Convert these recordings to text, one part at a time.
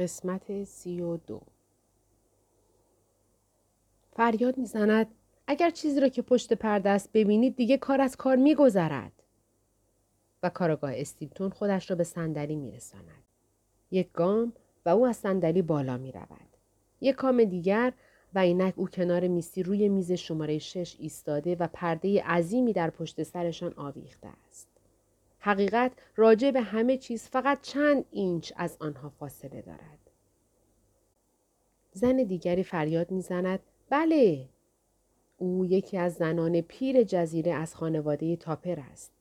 قسمت سی و دو فریاد می‌زند اگر چیزی را که پشت پرده است ببینید دیگه کار از کار میگذرد و کارگاه استیلتون خودش را به صندلی میرساند یک گام و او از صندلی بالا می رود. یک کام دیگر و اینک او کنار میستی روی میز شماره شش ایستاده و پرده عظیمی در پشت سرشان آویخته است. حقیقت راجع به همه چیز فقط چند اینچ از آنها فاصله دارد. زن دیگری فریاد می‌زند بله. او یکی از زنان پیر جزیره از خانواده تاپر است.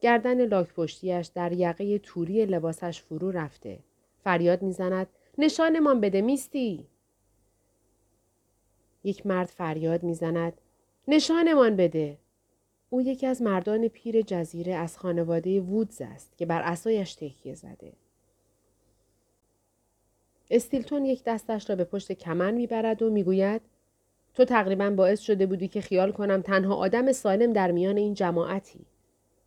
گردن لاک پشتیش در یقه توری لباسش فرو رفته. فریاد می‌زند نشانمان بده میستی. یک مرد فریاد می‌زند نشانمان بده. او یکی از مردان پیر جزیره از خانواده وودز است که بر اسایش تکیه زده استیلتون یک دستش را به پشت کمر می‌برد و می‌گوید تو تقریبا باعث شده بودی که خیال کنم تنها آدم سالم در میان این جماعتی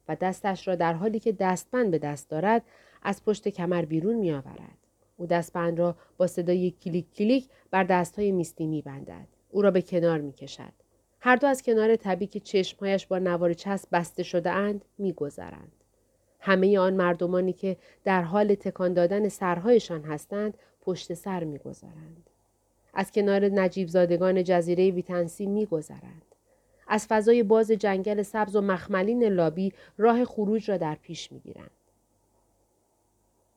و دستش را در حالی که دستبند به دست دارد از پشت کمر بیرون می آورد. او دستبند را با صدای کلیک کلیک بر دستهای میستی می بندد. او را به کنار می کشد. هر دو از کنار طبی که چشمهایش با نوار چسب بسته شده اند می گذرند. همه آن مردمانی که در حال تکان دادن سرهایشان هستند پشت سر می گذرند. از کنار نجیب زادگان جزیره ویتنسی می گذرند. از فضای باز جنگل سبز و مخملین لابی راه خروج را در پیش می گیرند.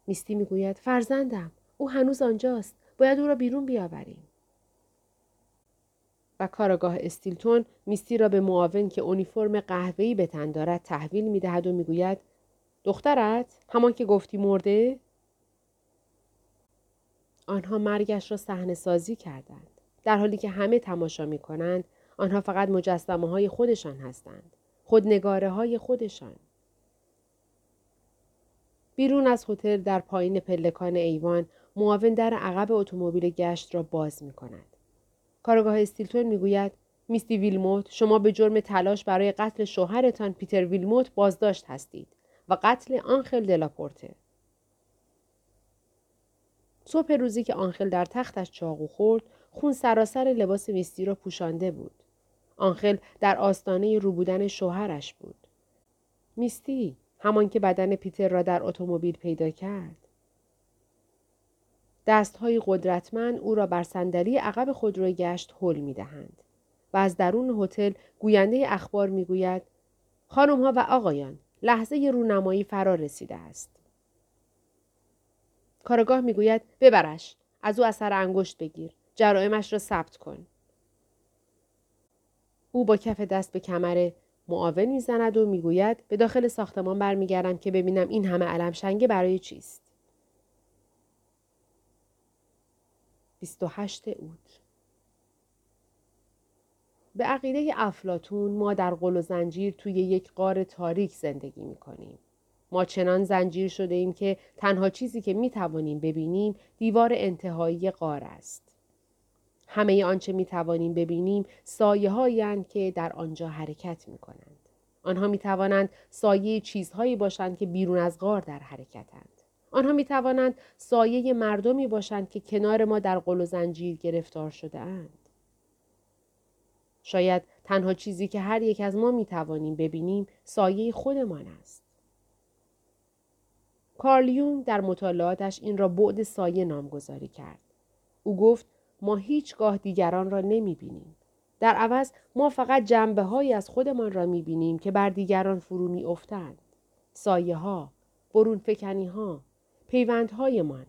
میستی می‌گوید فرزندم او هنوز آنجاست باید او را بیرون بیاوریم و کارگاه استیلتون میستی را به معاون که اونیفرم قهوه‌ای به تن دارد تحویل می‌دهد و می‌گوید دخترت همان که گفتی مرده؟ آنها مرگش را صحنه سازی کردند. در حالی که همه تماشا می کنند آنها فقط مجسمه های خودشان هستند خودنگاره های خودشان. بیرون از هتل در پایین پلکان ایوان معاون در عقب اتومبیل گشت را باز می کند. کارگاه استیلتون می‌گوید میستی ویلموت شما به جرم تلاش برای قتل شوهرتان پیتر ویلموت بازداشت هستید و قتل آنخل دلاپورته. صبح روزی که آنخل در تختش چاقو خورد خون سراسر لباس میستی را پوشانده بود. آنخل در آستانه روبودن شوهرش بود. میستی همان که بدن پیتر را در اتومبیل پیدا کرد. دستهای قدرتمند او را بر صندلی عقب خودروی گشت حل می دهند. و از درون هتل گوینده اخبار می گوید خانم ها و آقایان لحظه رونمایی فرا رسیده است. کارگاه می گوید ببرش از او اثر انگشت بگیر جرائمش را ثبت کن. او با کف دست به کمر معاون می‌زند و می‌گوید به داخل ساختمان برمیگردم که ببینم این همه علم شنگه برای چیست 28 اوت به عقیده افلاتون ما در قل و زنجیر توی یک قار تاریک زندگی می کنیم. ما چنان زنجیر شده ایم که تنها چیزی که می توانیم ببینیم دیوار انتهایی قار است. همه آنچه می توانیم ببینیم سایه هایی که در آنجا حرکت می کنند. آنها می توانند سایه چیزهایی باشند که بیرون از غار در حرکتند. آنها می توانند سایه مردمی باشند که کنار ما در قل و زنجیر گرفتار شده اند. شاید تنها چیزی که هر یک از ما می توانیم ببینیم سایه خودمان است. کارلیون در مطالعاتش این را بعد سایه نامگذاری کرد. او گفت ما هیچگاه دیگران را نمی بینیم. در عوض ما فقط جنبه های از خودمان را می بینیم که بر دیگران فرو می افتند. سایه ها، برون فکنی ها، پیوندهایمان.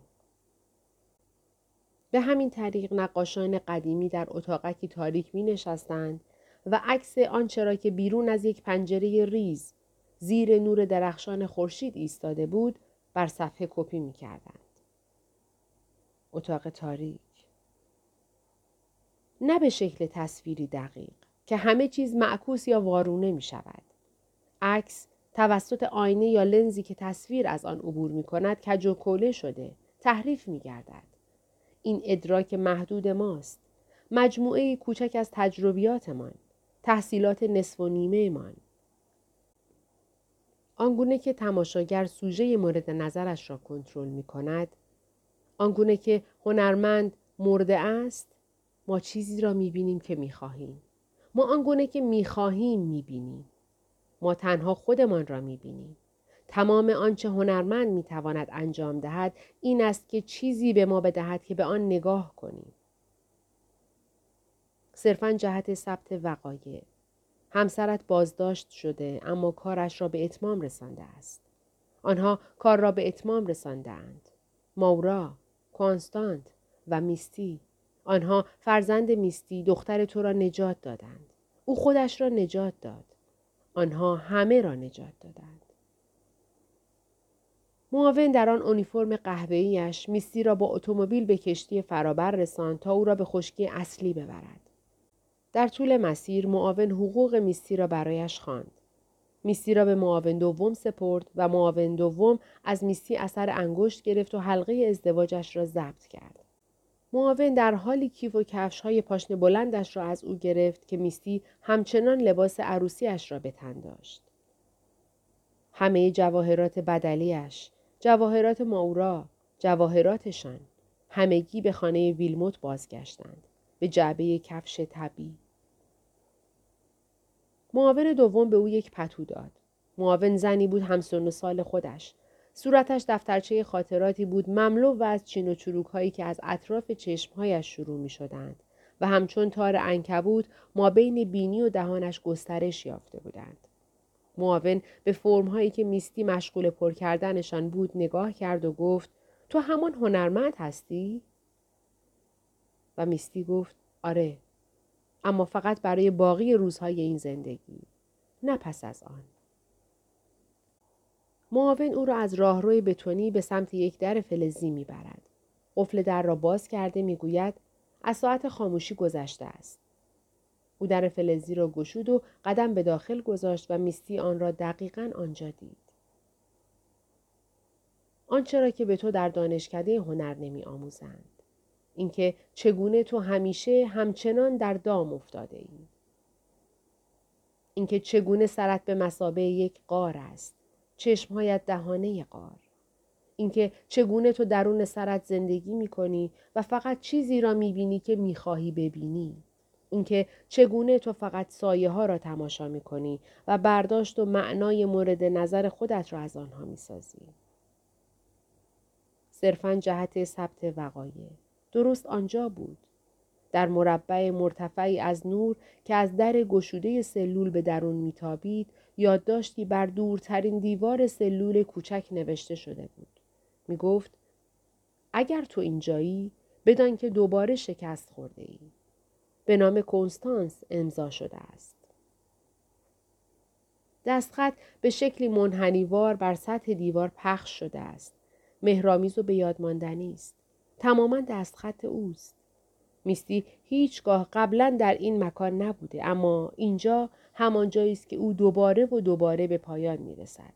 به همین طریق نقاشان قدیمی در اتاقکی تاریک می نشستند و عکس آنچه را که بیرون از یک پنجره ریز زیر نور درخشان خورشید ایستاده بود بر صفحه کپی می کردند. اتاق تاریک نه به شکل تصویری دقیق که همه چیز معکوس یا وارونه می شود. عکس توسط آینه یا لنزی که تصویر از آن عبور می کند کج و کوله شده تحریف می گردد. این ادراک محدود ماست. مجموعه کوچک از تجربیاتمان. تحصیلات نصف و نیمه من. آنگونه که تماشاگر سوژه مورد نظرش را کنترل می کند آنگونه که هنرمند مرده است ما چیزی را می‌بینیم که می‌خواهیم ما آنگونه که می‌خواهیم می‌بینیم ما تنها خودمان را می‌بینیم. تمام آنچه هنرمند می‌تواند انجام دهد این است که چیزی به ما بدهد که به آن نگاه کنیم. صرفا جهت ثبت وقایع. همسرت بازداشت شده اما کارش را به اتمام رسانده است. آنها کار را به اتمام رساندهاند ماورا کانستانت و میستی. آنها فرزند میستی دختر تو را نجات دادند. او خودش را نجات داد. آنها همه را نجات دادند. معاون در آن اونیفرم قهوه‌ایش میستی را با اتومبیل به کشتی فرابر رساند تا او را به خشکی اصلی ببرد. در طول مسیر معاون حقوق میستی را برایش خواند. میستی را به معاون دوم سپرد و معاون دوم از میستی اثر انگشت گرفت و حلقه ازدواجش را ضبط کرد. معاون در حالی کیف و کفش های پاشن بلندش را از او گرفت که میستی همچنان لباس عروسیش را به تن داشت. همه جواهرات بدلیش، جواهرات ماورا، جواهراتشان، همگی به خانه ویلموت بازگشتند. به جعبه کفش طبی. معاون دوم به او یک پتو داد. معاون زنی بود همسن و سال خودش صورتش دفترچه خاطراتی بود مملو و از چین و چروک هایی که از اطراف چشمهایش شروع می شدند و همچون تار انکبود ما بین بینی و دهانش گسترش یافته بودند. معاون به فرم هایی که میستی مشغول پر کردنشان بود نگاه کرد و گفت تو همان هنرمند هستی؟ و میستی گفت آره اما فقط برای باقی روزهای این زندگی نه پس از آن. معاون او را از راهروی بتونی به سمت یک در فلزی می‌برد قفل در را باز کرده می‌گوید از ساعت خاموشی گذشته است او در فلزی را گشود و قدم به داخل گذاشت و میستی آن را دقیقا آنجا دید آنچه را که به تو در دانشکده هنر نمی آموزند. اینکه چگونه تو همیشه همچنان در دام افتاده ای. اینکه چگونه سرت به مسابه یک قار است. چشمهایت دهانه قار. اینکه چگونه تو درون سرت زندگی می کنی و فقط چیزی را می بینی که می خواهی ببینی. اینکه چگونه تو فقط سایه ها را تماشا می کنی و برداشت و معنای مورد نظر خودت را از آنها می سازی. صرفا جهت ثبت وقایع. درست آنجا بود. در مربع مرتفعی از نور که از در گشوده سلول به درون میتابید یادداشتی بر دورترین دیوار سلول کوچک نوشته شده بود. می گفت اگر تو اینجایی بدان که دوباره شکست خورده ای. به نام کنستانس امضا شده است. دستخط به شکلی منحنیوار بر سطح دیوار پخش شده است. مهرامیز و به یاد ماندنی است. تماما دستخط اوست. میستی هیچگاه قبلا در این مکان نبوده اما اینجا همان جایی است که او دوباره و دوباره به پایان می رسد.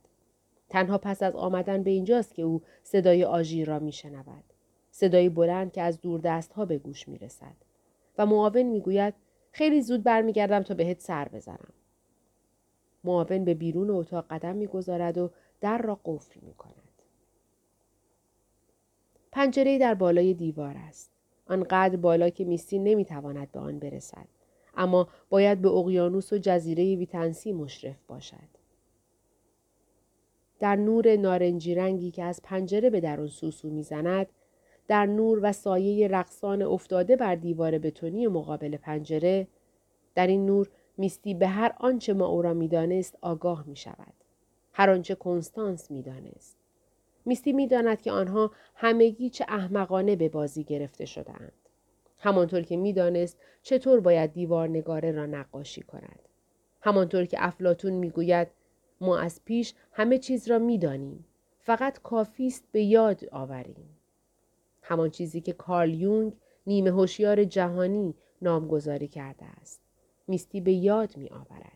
تنها پس از آمدن به اینجاست که او صدای آژیر را می شنود. صدای بلند که از دور دست ها به گوش می رسد. و معاون می گوید خیلی زود برمیگردم تا بهت سر بزنم. معاون به بیرون اتاق قدم می‌گذارد و در را قفل می کند. پنجره در بالای دیوار است. آنقدر بالا که میستی نمی‌تواند به آن برسد. اما باید به اقیانوس و جزیره ویتنسی مشرف باشد. در نور نارنجی رنگی که از پنجره به درون سوسو می‌زند در نور و سایه رقصان افتاده بر دیوار بتونی مقابل پنجره در این نور میستی به هر آنچه ما او را می‌دانست آگاه می شود. هر آنچه کنستانس می‌دانست. میستی می‌داند که آنها همگی چه احمقانه به بازی گرفته شدهاند. همانطور که می‌دانست چطور باید دیوار نگاره را نقاشی کند. همانطور که افلاتون می‌گوید ما از پیش همه چیز را می‌دانیم. فقط کافی است به یاد آوریم. همان چیزی که کارل یونگ نیمه هوشیار جهانی نامگذاری کرده است. میستی به یاد می آورد.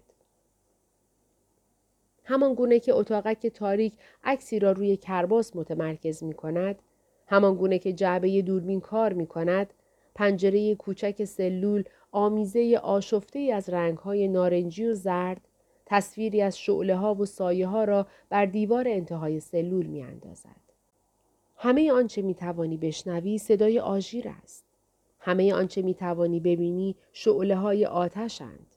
همان گونه که اتاقک تاریک عکسی را روی کرباس متمرکز می کند، همان گونه که جعبه دوربین کار می کند، پنجره کوچک سلول آمیزه آشفته از رنگهای نارنجی و زرد، تصویری از شعله ها و سایه ها را بر دیوار انتهای سلول می اندازد. همه آنچه می توانی بشنوی صدای آژیر است. همه آنچه می توانی ببینی شعله های آتشند.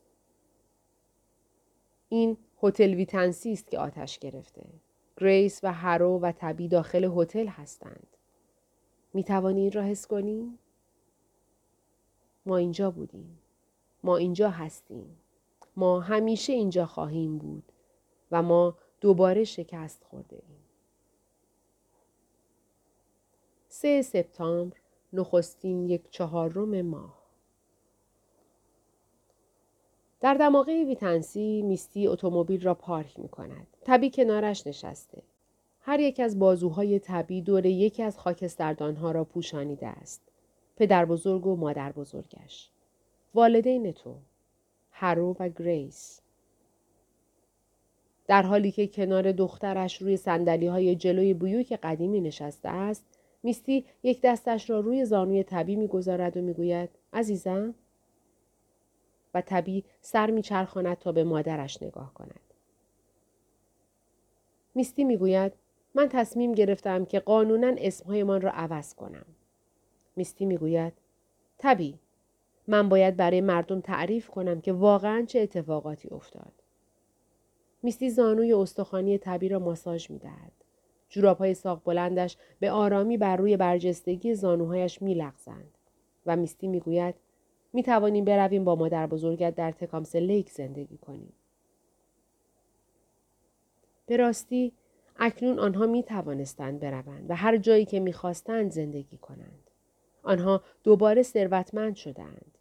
این هتل ویتنسی است که آتش گرفته. گریس و هرو و تبی داخل هتل هستند. می توانی این را حس کنی؟ ما اینجا بودیم. ما اینجا هستیم. ما همیشه اینجا خواهیم بود و ما دوباره شکست خورده ایم. سه سپتامبر نخستین یک چهارم ماه در دماغه ویتنسی میستی اتومبیل را پارک می کند. تبی کنارش نشسته. هر یک از بازوهای تبی دور یکی از خاکستردانها را پوشانیده است. پدر بزرگ و مادر بزرگش. والدین تو. هرو و گریس. در حالی که کنار دخترش روی سندلی های جلوی بیوک قدیمی نشسته است، میستی یک دستش را روی زانوی تبی می‌گذارد و می‌گوید عزیزم و تبی سر میچرخاند تا به مادرش نگاه کند. میستی می‌گوید من تصمیم گرفتم که قانونا اسمهایمان را عوض کنم. میستی می‌گوید تبی من باید برای مردم تعریف کنم که واقعا چه اتفاقاتی افتاد. میستی زانوی استخوانی تبی را ماساژ می‌دهد. جوراب های ساق بلندش به آرامی بر روی برجستگی زانوهایش می لغزند. و میستی می گوید می توانیم برویم با مادر بزرگت در تکامس لیک زندگی کنیم. به راستی اکنون آنها می توانستند بروند و هر جایی که می خواستند زندگی کنند. آنها دوباره ثروتمند شدند.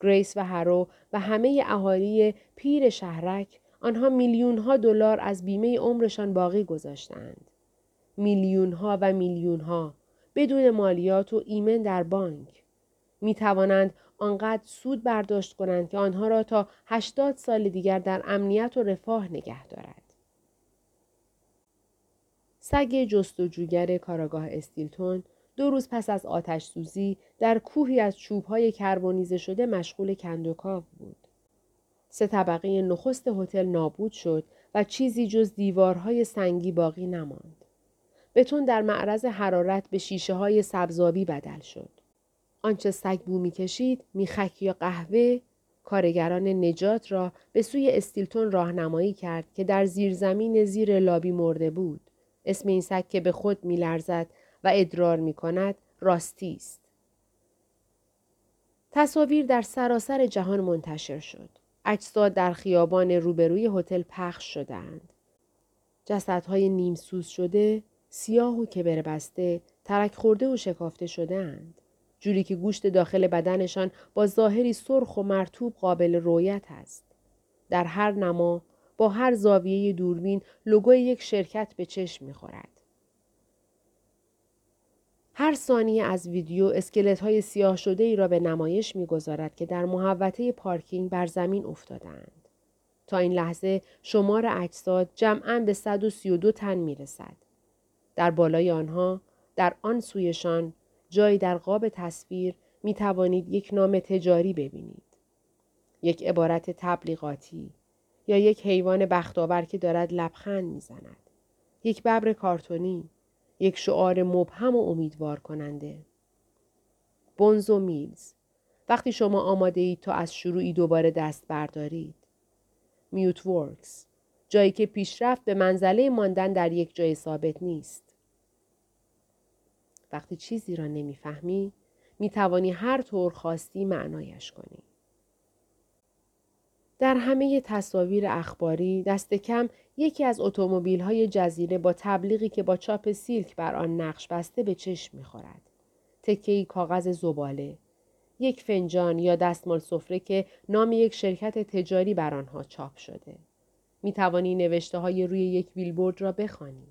گریس و هرو و همه اهالی پیر شهرک آنها میلیون ها دلار از بیمه عمرشان باقی گذاشتند. میلیون ها و میلیون ها بدون مالیات و ایمن در بانک می توانند آنقدر سود برداشت کنند که آنها را تا 80 سال دیگر در امنیت و رفاه نگه دارد. سگ جستجوگر کاراگاه استیلتون دو روز پس از آتش سوزی در کوهی از چوبهای کربونیزه شده مشغول کندوکاو بود. سه طبقه نخست هتل نابود شد و چیزی جز دیوارهای سنگی باقی نماند. بتون در معرض حرارت به شیشه های سبزابی بدل شد. آنچه سگ بو می کشید میخک یا قهوه کارگران نجات را به سوی استیلتون راهنمایی کرد که در زیرزمین زیر لابی مرده بود. اسم این سگ که به خود میلرزد و ادرار می کند راستی است. تصاویر در سراسر جهان منتشر شد. اجساد در خیابان روبروی هتل پخش شدند. جسدهای نیمسوز شده سیاه و کبر بسته ترک خورده و شکافته شده اند. جوری که گوشت داخل بدنشان با ظاهری سرخ و مرتوب قابل رویت است. در هر نما با هر زاویه دوربین لوگوی یک شرکت به چشم می‌خورد. هر ثانیه از ویدیو اسکلت های سیاه شده ای را به نمایش می‌گذارد که در محوطه پارکینگ بر زمین افتادند. تا این لحظه شمار اجساد جمعا به 132 تن می رسد. در بالای آنها در آن سویشان جایی در قاب تصویر می توانید یک نام تجاری ببینید. یک عبارت تبلیغاتی یا یک حیوان بختاور که دارد لبخند می‌زند. یک ببر کارتونی، یک شعار مبهم و امیدوار کننده. بونزو میلز وقتی شما آماده اید تا از شروعی دوباره دست بردارید. میوت ورکس جایی که پیشرفت به منزله ماندن در یک جای ثابت نیست. وقتی چیزی را نمی‌فهمی می توانی هر طور خواستی معنایش کنی. در همه تصاویر اخباری دست کم یکی از اتومبیل های جزیره با تبلیغی که با چاپ سیلک بر آن نقش بسته به چشم می‌خورد. تکه کاغذ زباله، یک فنجان یا دستمال سفره که نام یک شرکت تجاری بر آنها چاپ شده. می توانی نوشته های روی یک بیلبورد را بخوانی.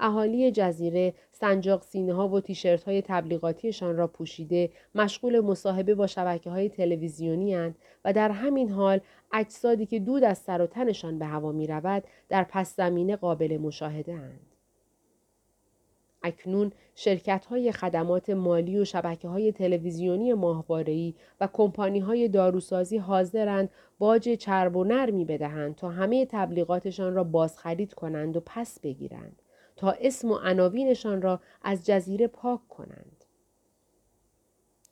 اهالی جزیره سنجاق سینه ها و تیشرت های تبلیغاتیشان را پوشیده مشغول مصاحبه با شبکه های تلویزیونی و در همین حال اجسادی که دود از سر و تنشان به هوا می رود در پس زمینه قابل مشاهده اند. اکنون شرکت های خدمات مالی و شبکه های تلویزیونی ماهواره‌ای و کمپانی های داروسازی حاضرند باج چرب و نرمی بدهند تا همه تبلیغاتشان را بازخرید کنند و پس بگیرند. تا اسم و عناوینشان را از جزیره پاک کنند.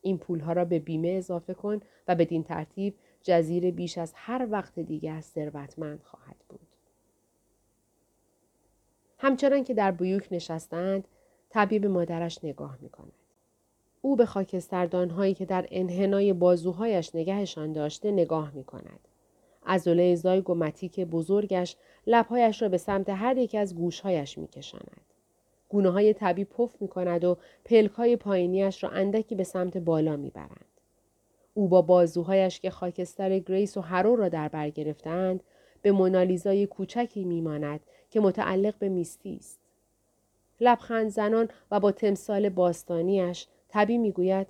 این پولها را به بیمه اضافه کن و بدین ترتیب جزیره بیش از هر وقت دیگر ثروتمند خواهد بود. همچنان که در بیوک نشستند طبیب مادرش نگاه می کند. او به خاکستردانهایی که در انحنای بازوهایش نگهشان داشته نگاه می کند. ازوله زایگوماتیک بزرگش لبهایش را به سمت هر یک از گوشهایش می کشاند. گونه های طبی پف می کند و پلک های پایینیش را اندکی به سمت بالا می برند. او با بازوهایش که خاکستر گریس و هرو را در بر گرفتند به مونالیزای کوچکی میماند که متعلق به میستی است. لبخند زنان و با تمثال باستانیش طبی می‌گوید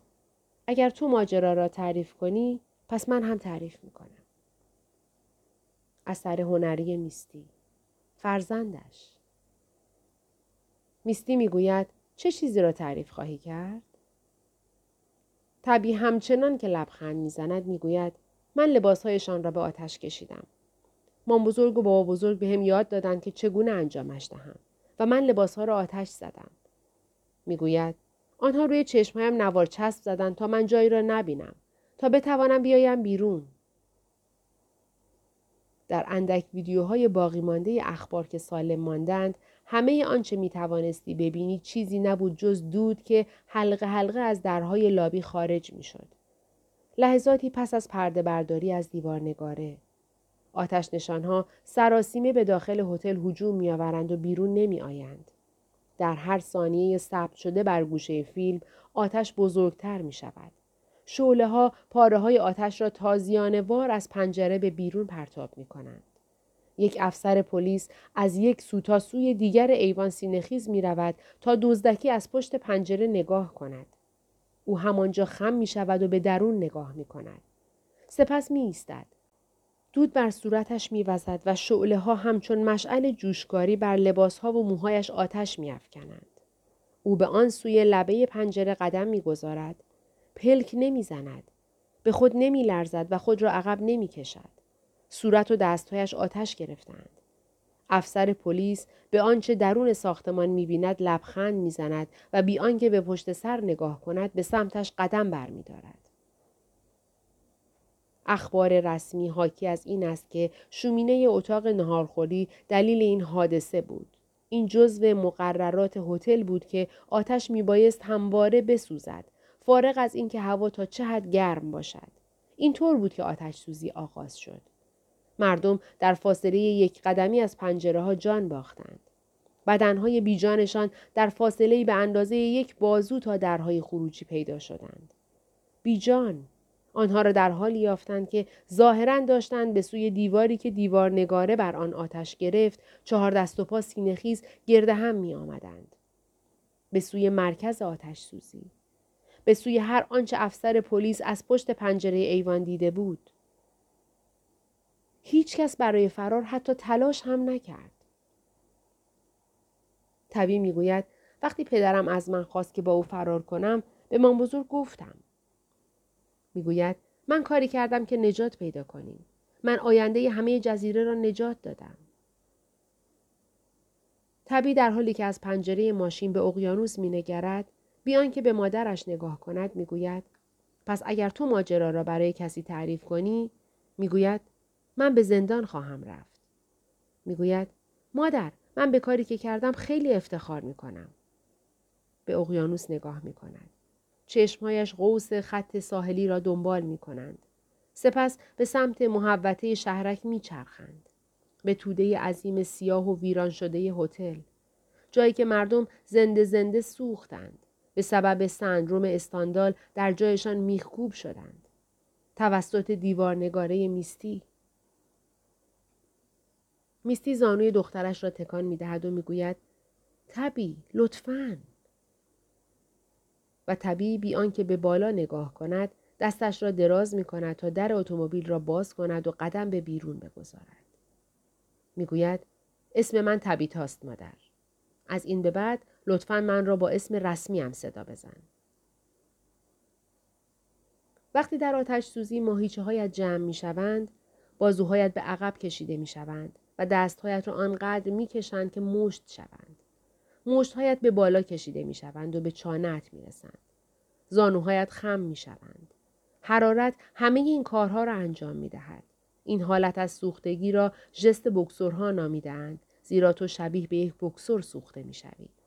اگر تو ماجرا را تعریف کنی پس من هم تعریف می‌کنم. اثر هنری میستی فرزندش میستی می‌گوید چه چیزی را تعریف خواهی کرد؟ طبی همچنان که لبخند می‌زند می‌گوید من لباسهایشان را به آتش کشیدم. مام بزرگ و بابا بزرگ به هم یاد دادند که چگونه انجامش دهم و من لباسها را آتش زدم. می‌گوید آنها روی چشمهایم نوار چسب زدند تا من جایی را نبینم تا بتوانم بیایم بیرون. در اندک ویدیوهای باقی مانده اخبار که سالم ماندند همه آنچه می توانستی ببینی چیزی نبود جز دود که حلقه حلقه از درهای لابی خارج می شد. لحظاتی پس از پرده برداری از دیوار نگاره. آتش نشانها سراسیمه به داخل هتل هجوم می آورند و بیرون نمی آیند. در هر ثانیه ثبت شده بر گوشه فیلم آتش بزرگتر می شود. شعله ها پاره های آتش را تازیانه وار از پنجره به بیرون پرتاب می کنند. یک افسر پلیس از یک سو سوی دیگر ایوان سینخیز می رود تا دزدکی از پشت پنجره نگاه کند. او همانجا خم می شود و به درون نگاه می کند. سپس می ایستد. دود بر صورتش می وزد و شعله ها همچون مشعل جوشکاری بر لباس ها و موهایش آتش می افکنند. او به آن سوی لبه پنجره قدم می گذارد. پلک نمی زند. به خود نمی لرزد و خود را عقب نمی کشد. صورت و دستهایش آتش گرفتند. افسر پلیس به آنچه درون ساختمان می‌بیند لبخند می‌زند و بی آنکه به پشت سر نگاه کند به سمتش قدم برمیدارد اخبار رسمی حاکی از این است که شومینه اتاق نهارخوری دلیل این حادثه بود این جزو مقررات هتل بود که آتش میبایست همواره بسوزد فارغ از اینکه هوا تا چه حد گرم باشد اینطور بود که آتش سوزی آغاز شد مردم در فاصله یک قدمی از پنجره ها جان باختند. بدنهای بیجانشان در فاصله به اندازه یک بازو تا درهای خروجی پیدا شدند. بیجان آنها را در حالی یافتند که ظاهرا داشتند به سوی دیواری که دیوار نگاره بر آن آتش گرفت چهار دست و پا سینهخیز گرده هم می آمدند. به سوی مرکز آتش سوزی. به سوی هر آنچه افسر پلیس از پشت پنجره ایوان دیده بود. هیچ کس برای فرار حتی تلاش هم نکرد. طبی می‌گوید وقتی پدرم از من خواست که با او فرار کنم به من بزرگ گفتم. می‌گوید من کاری کردم که نجات پیدا کنیم. من آینده همه جزیره را نجات دادم. طبی در حالی که از پنجره ماشین به اقیانوس مینگرد بیان که به مادرش نگاه کند می‌گوید پس اگر تو ماجرا را برای کسی تعریف کنی می‌گوید من به زندان خواهم رفت. می‌گوید مادر من به کاری که کردم خیلی افتخار می کنم. به اقیانوس نگاه می کند. چشمهایش قوس خط ساحلی را دنبال می کنند. سپس به سمت محوطه شهرک می چرخند. به توده عظیم سیاه و ویران شده هتل. جایی که مردم زنده زنده سوختند. به سبب سندروم استاندال در جایشان میخکوب شدند. توسط دیوارنگاره میستی میستی زانوی دخترش را تکان می‌دهد و می‌گوید تبی لطفا و تبی بی آنکه به بالا نگاه کند دستش را دراز می کند تا در اتومبیل را باز کند و قدم به بیرون بگذارد. می‌گوید اسم من تاست مادر. از این به بعد لطفا من را با اسم رسمی هم صدا بزن. وقتی در آتش سوزی ماهیچه هایت جمع می شوند، بازوهایت به عقب کشیده می شوند و دستهایت را آنقدر می‌کشند که مشت شوند. مشتهایت به بالا کشیده می شوند و به چانت می رسند. زانوهایت خم می شوند. حرارت همه این کارها را انجام می دهد. این حالت از سوختگی را ژست بکسورها نامیدهاند زیرا تو شبیه به یک بکسور سوخته می شوید.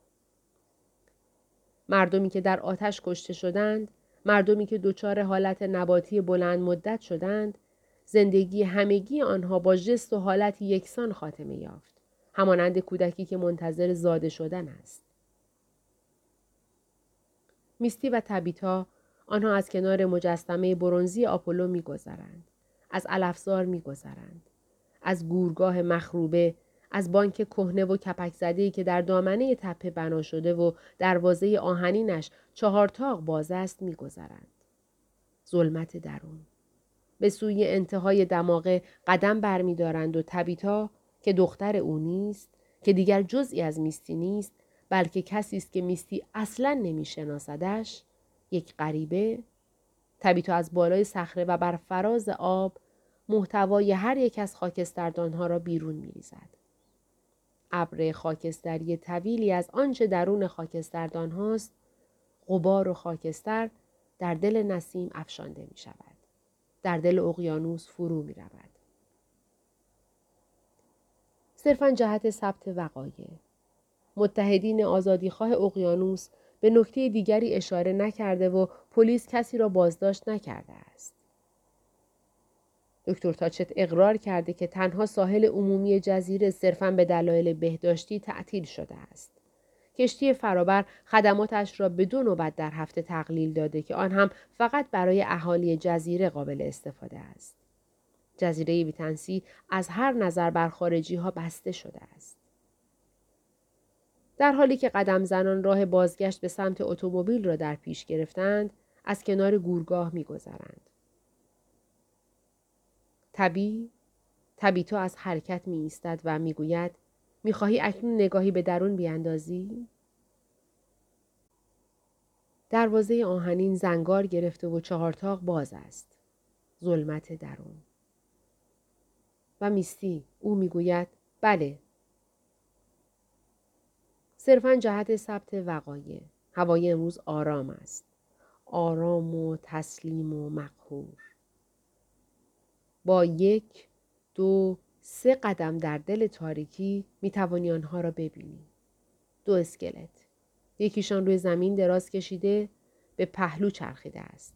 مردمی که در آتش کشته شدند، مردمی که دچار حالت نباتی بلند مدت شدند، زندگی همگی آنها با جست و حالت یکسان خاتمه یافت. همانند کودکی که منتظر زاده شدن است. میستی و تبیتا آنها از کنار مجسمه برونزی آپولو میگذرند. از علفزار میگذرند. از گورگاه مخروبه از بانک کهنه و کپک زده که در دامنه تپه بنا شده و دروازه آهنینش چهار تاق باز است میگذرند. ظلمت درون. به سوی انتهای دماغه قدم برمیدارند و تبیتا که دختر او نیست که دیگر جزئی از میستی نیست بلکه کسی است که میستی اصلا نمیشناسدش یک غریبه تبیتا از بالای صخره و بر فراز آب محتوای هر یک از خاکستردانها را بیرون میریزد ابر خاکستری طویلی از آنچه درون خاکستردان هاست غبار و خاکستر در دل نسیم افشانده می شود. در دل اقیانوس فرو می رود. صرفا جهت ثبت وقایع متحدین آزادیخواه اقیانوس به نکته دیگری اشاره نکرده و پلیس کسی را بازداشت نکرده است. دکتر تاچت اقرار کرده که تنها ساحل عمومی جزیره صرفا به دلایل بهداشتی تعطیل شده است. کشتی فرابر خدماتش را به دو نوبت در هفته تقلیل داده که آن هم فقط برای اهالی جزیره قابل استفاده است. جزیره ویتنسی از هر نظر بر خارجی ها بسته شده است. در حالی که قدم زنان راه بازگشت به سمت اتومبیل را در پیش گرفتند، از کنار گورگاه میگذرند. تبی تبی تو از حرکت می ایستد و می گوید می اکنون نگاهی به درون بیاندازی؟ دروازه آهنین زنگار گرفته و چهارتاق باز است. ظلمت درون. و میستی او می‌گوید بله صرفا جهت ثبت وقایع هوای امروز آرام است آرام و تسلیم و مقهور با یک دو سه قدم در دل تاریکی می توانی آنها را ببینی دو اسکلت یکیشان روی زمین دراز کشیده به پهلو چرخیده است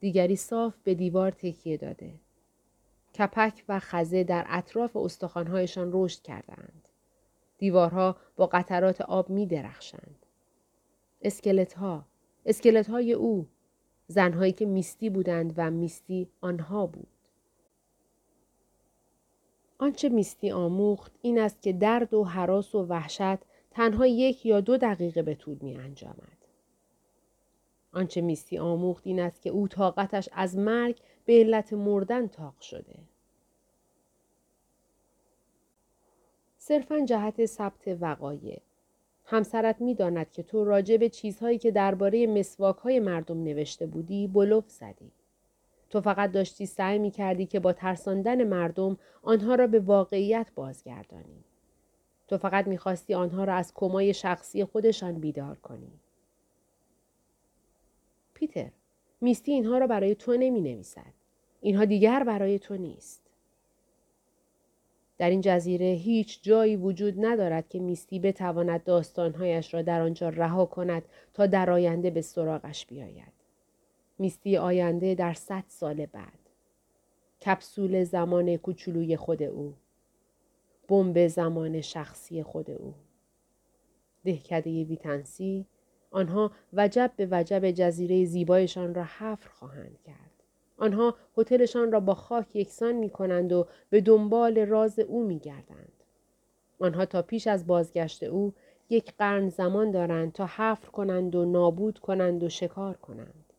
دیگری صاف به دیوار تکیه داده کپک و خزه در اطراف استخوانهایشان رشد کردند. دیوارها با قطرات آب می درخشند. اسکلت ها، اسکلت های او، زنهایی که میستی بودند و میستی آنها بود. آنچه میستی آموخت این است که درد و حراس و وحشت تنها یک یا دو دقیقه به طول می انجامد. آنچه میستی آموخت این است که او طاقتش از مرگ به علت مردن تاق شده. صرفا جهت ثبت وقایع. همسرت می‌داند که تو راجع به چیزهایی که درباره مسواک های مردم نوشته بودی بلوف زدی. تو فقط داشتی سعی می کردی که با ترساندن مردم آنها را به واقعیت بازگردانی. تو فقط می‌خواستی آنها را از کمای شخصی خودشان بیدار کنی. پیتر، میستی اینها را برای تو نمی نویسد. اینها دیگر برای تو نیست. در این جزیره هیچ جایی وجود ندارد که میستی بتواند داستانهایش را در آنجا رها کند تا در آینده به سراغش بیاید. میستی آینده در صد سال بعد. کپسول زمان کوچولوی خود او. بمب زمان شخصی خود او. دهکده ویتنسی آنها وجب به وجب جزیره زیبایشان را حفر خواهند کرد. آنها هتلشان را با خاک یکسان می کنند و به دنبال راز او می گردند. آنها تا پیش از بازگشت او یک قرن زمان دارند تا حفر کنند و نابود کنند و شکار کنند.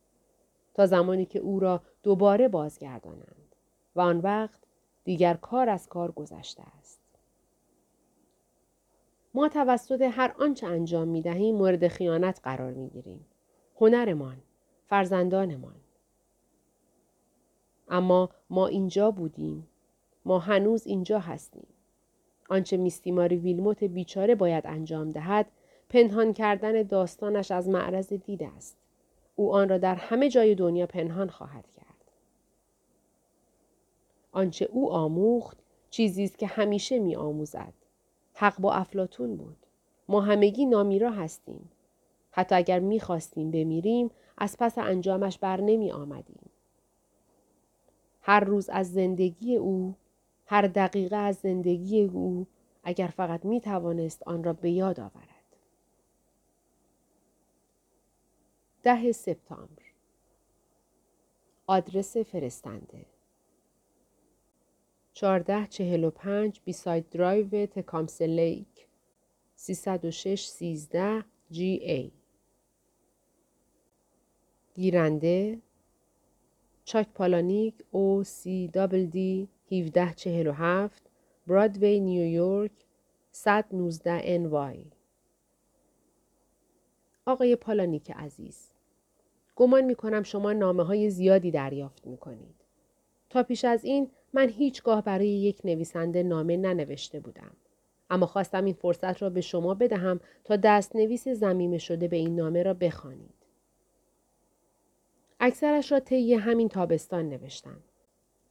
تا زمانی که او را دوباره بازگردانند. و آن وقت دیگر کار از کار گذشته است. ما توسط هر آنچه انجام می دهیم مورد خیانت قرار می گیریم. هنرمان، فرزندانمان. اما ما اینجا بودیم. ما هنوز اینجا هستیم. آنچه میستیماری ویلموت بیچاره باید انجام دهد پنهان کردن داستانش از معرض دید است. او آن را در همه جای دنیا پنهان خواهد کرد. آنچه او آموخت چیزی است که همیشه می آموزد. حق با افلاتون بود. ما همگی نامیرا هستیم. حتی اگر می خواستیم بمیریم از پس انجامش بر نمی آمدیم. هر روز از زندگی او، هر دقیقه از زندگی او اگر فقط می توانست آن را به یاد آورد. ده سپتامبر. آدرس فرستنده. 1445 Bayside Drive Tecumseh Lake 306 13 GA. گیرنده چاک پالانیک o c Doubleday 1747 برادوی نیویورک 119 ان وای. آقای پالانیک عزیز گمان می کنم شما نامه های زیادی دریافت می کنید. تا پیش از این من هیچگاه برای یک نویسنده نامه ننوشته بودم. اما خواستم این فرصت را به شما بدهم تا دست نویس زمینه شده به این نامه را بخوانید. اکثرش را طی همین تابستان نوشتم.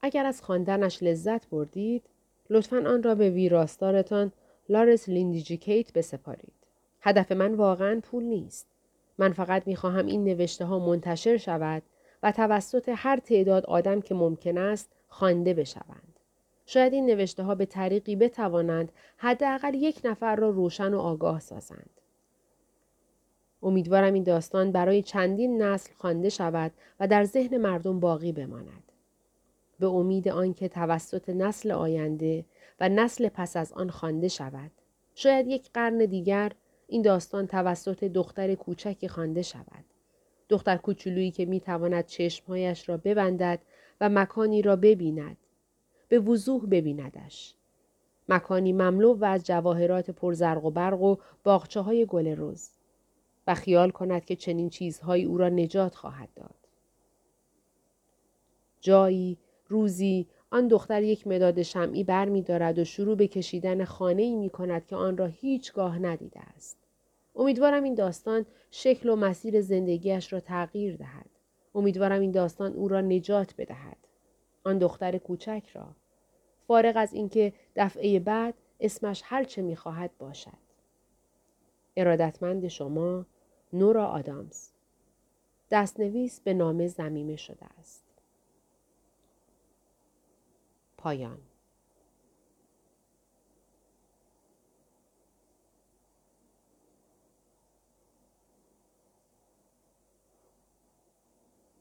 اگر از خواندنش لذت بردید، لطفا آن را به ویراستارتان لارس لیندیجیکیت بسپارید. هدف من واقعا پول نیست. من فقط می‌خواهم این نوشته ها منتشر شود و توسط هر تعداد آدم که ممکن است خوانده بشوند. شاید این نوشته ها به طریقی بتوانند حداقل یک نفر را روشن و آگاه سازند. امیدوارم این داستان برای چندین نسل خوانده شود و در ذهن مردم باقی بماند. به امید آنکه توسط نسل آینده و نسل پس از آن خوانده شود. شاید یک قرن دیگر این داستان توسط دختر کوچکی خوانده شود. دختر کوچولویی که می‌تواند چشمهایش را ببندد و مکانی را ببیند. به وضوح ببیندش. مکانی مملو و از جواهرات پرزرق و برق و باغچه های گل روز. و خیال کند که چنین چیزهایی او را نجات خواهد داد. جایی، روزی، آن دختر یک مداد شمعی بر می و شروع به کشیدن خانه ای می کند که آن را هیچگاه ندیده است. امیدوارم این داستان شکل و مسیر زندگیش را تغییر دهد. امیدوارم این داستان او را نجات بدهد. آن دختر کوچک را. فارغ از اینکه دفعه بعد اسمش هر چه می‌خواهد باشد. ارادتمند شما نورا آدامز دستنویس به نام زمیمه شده است. پایان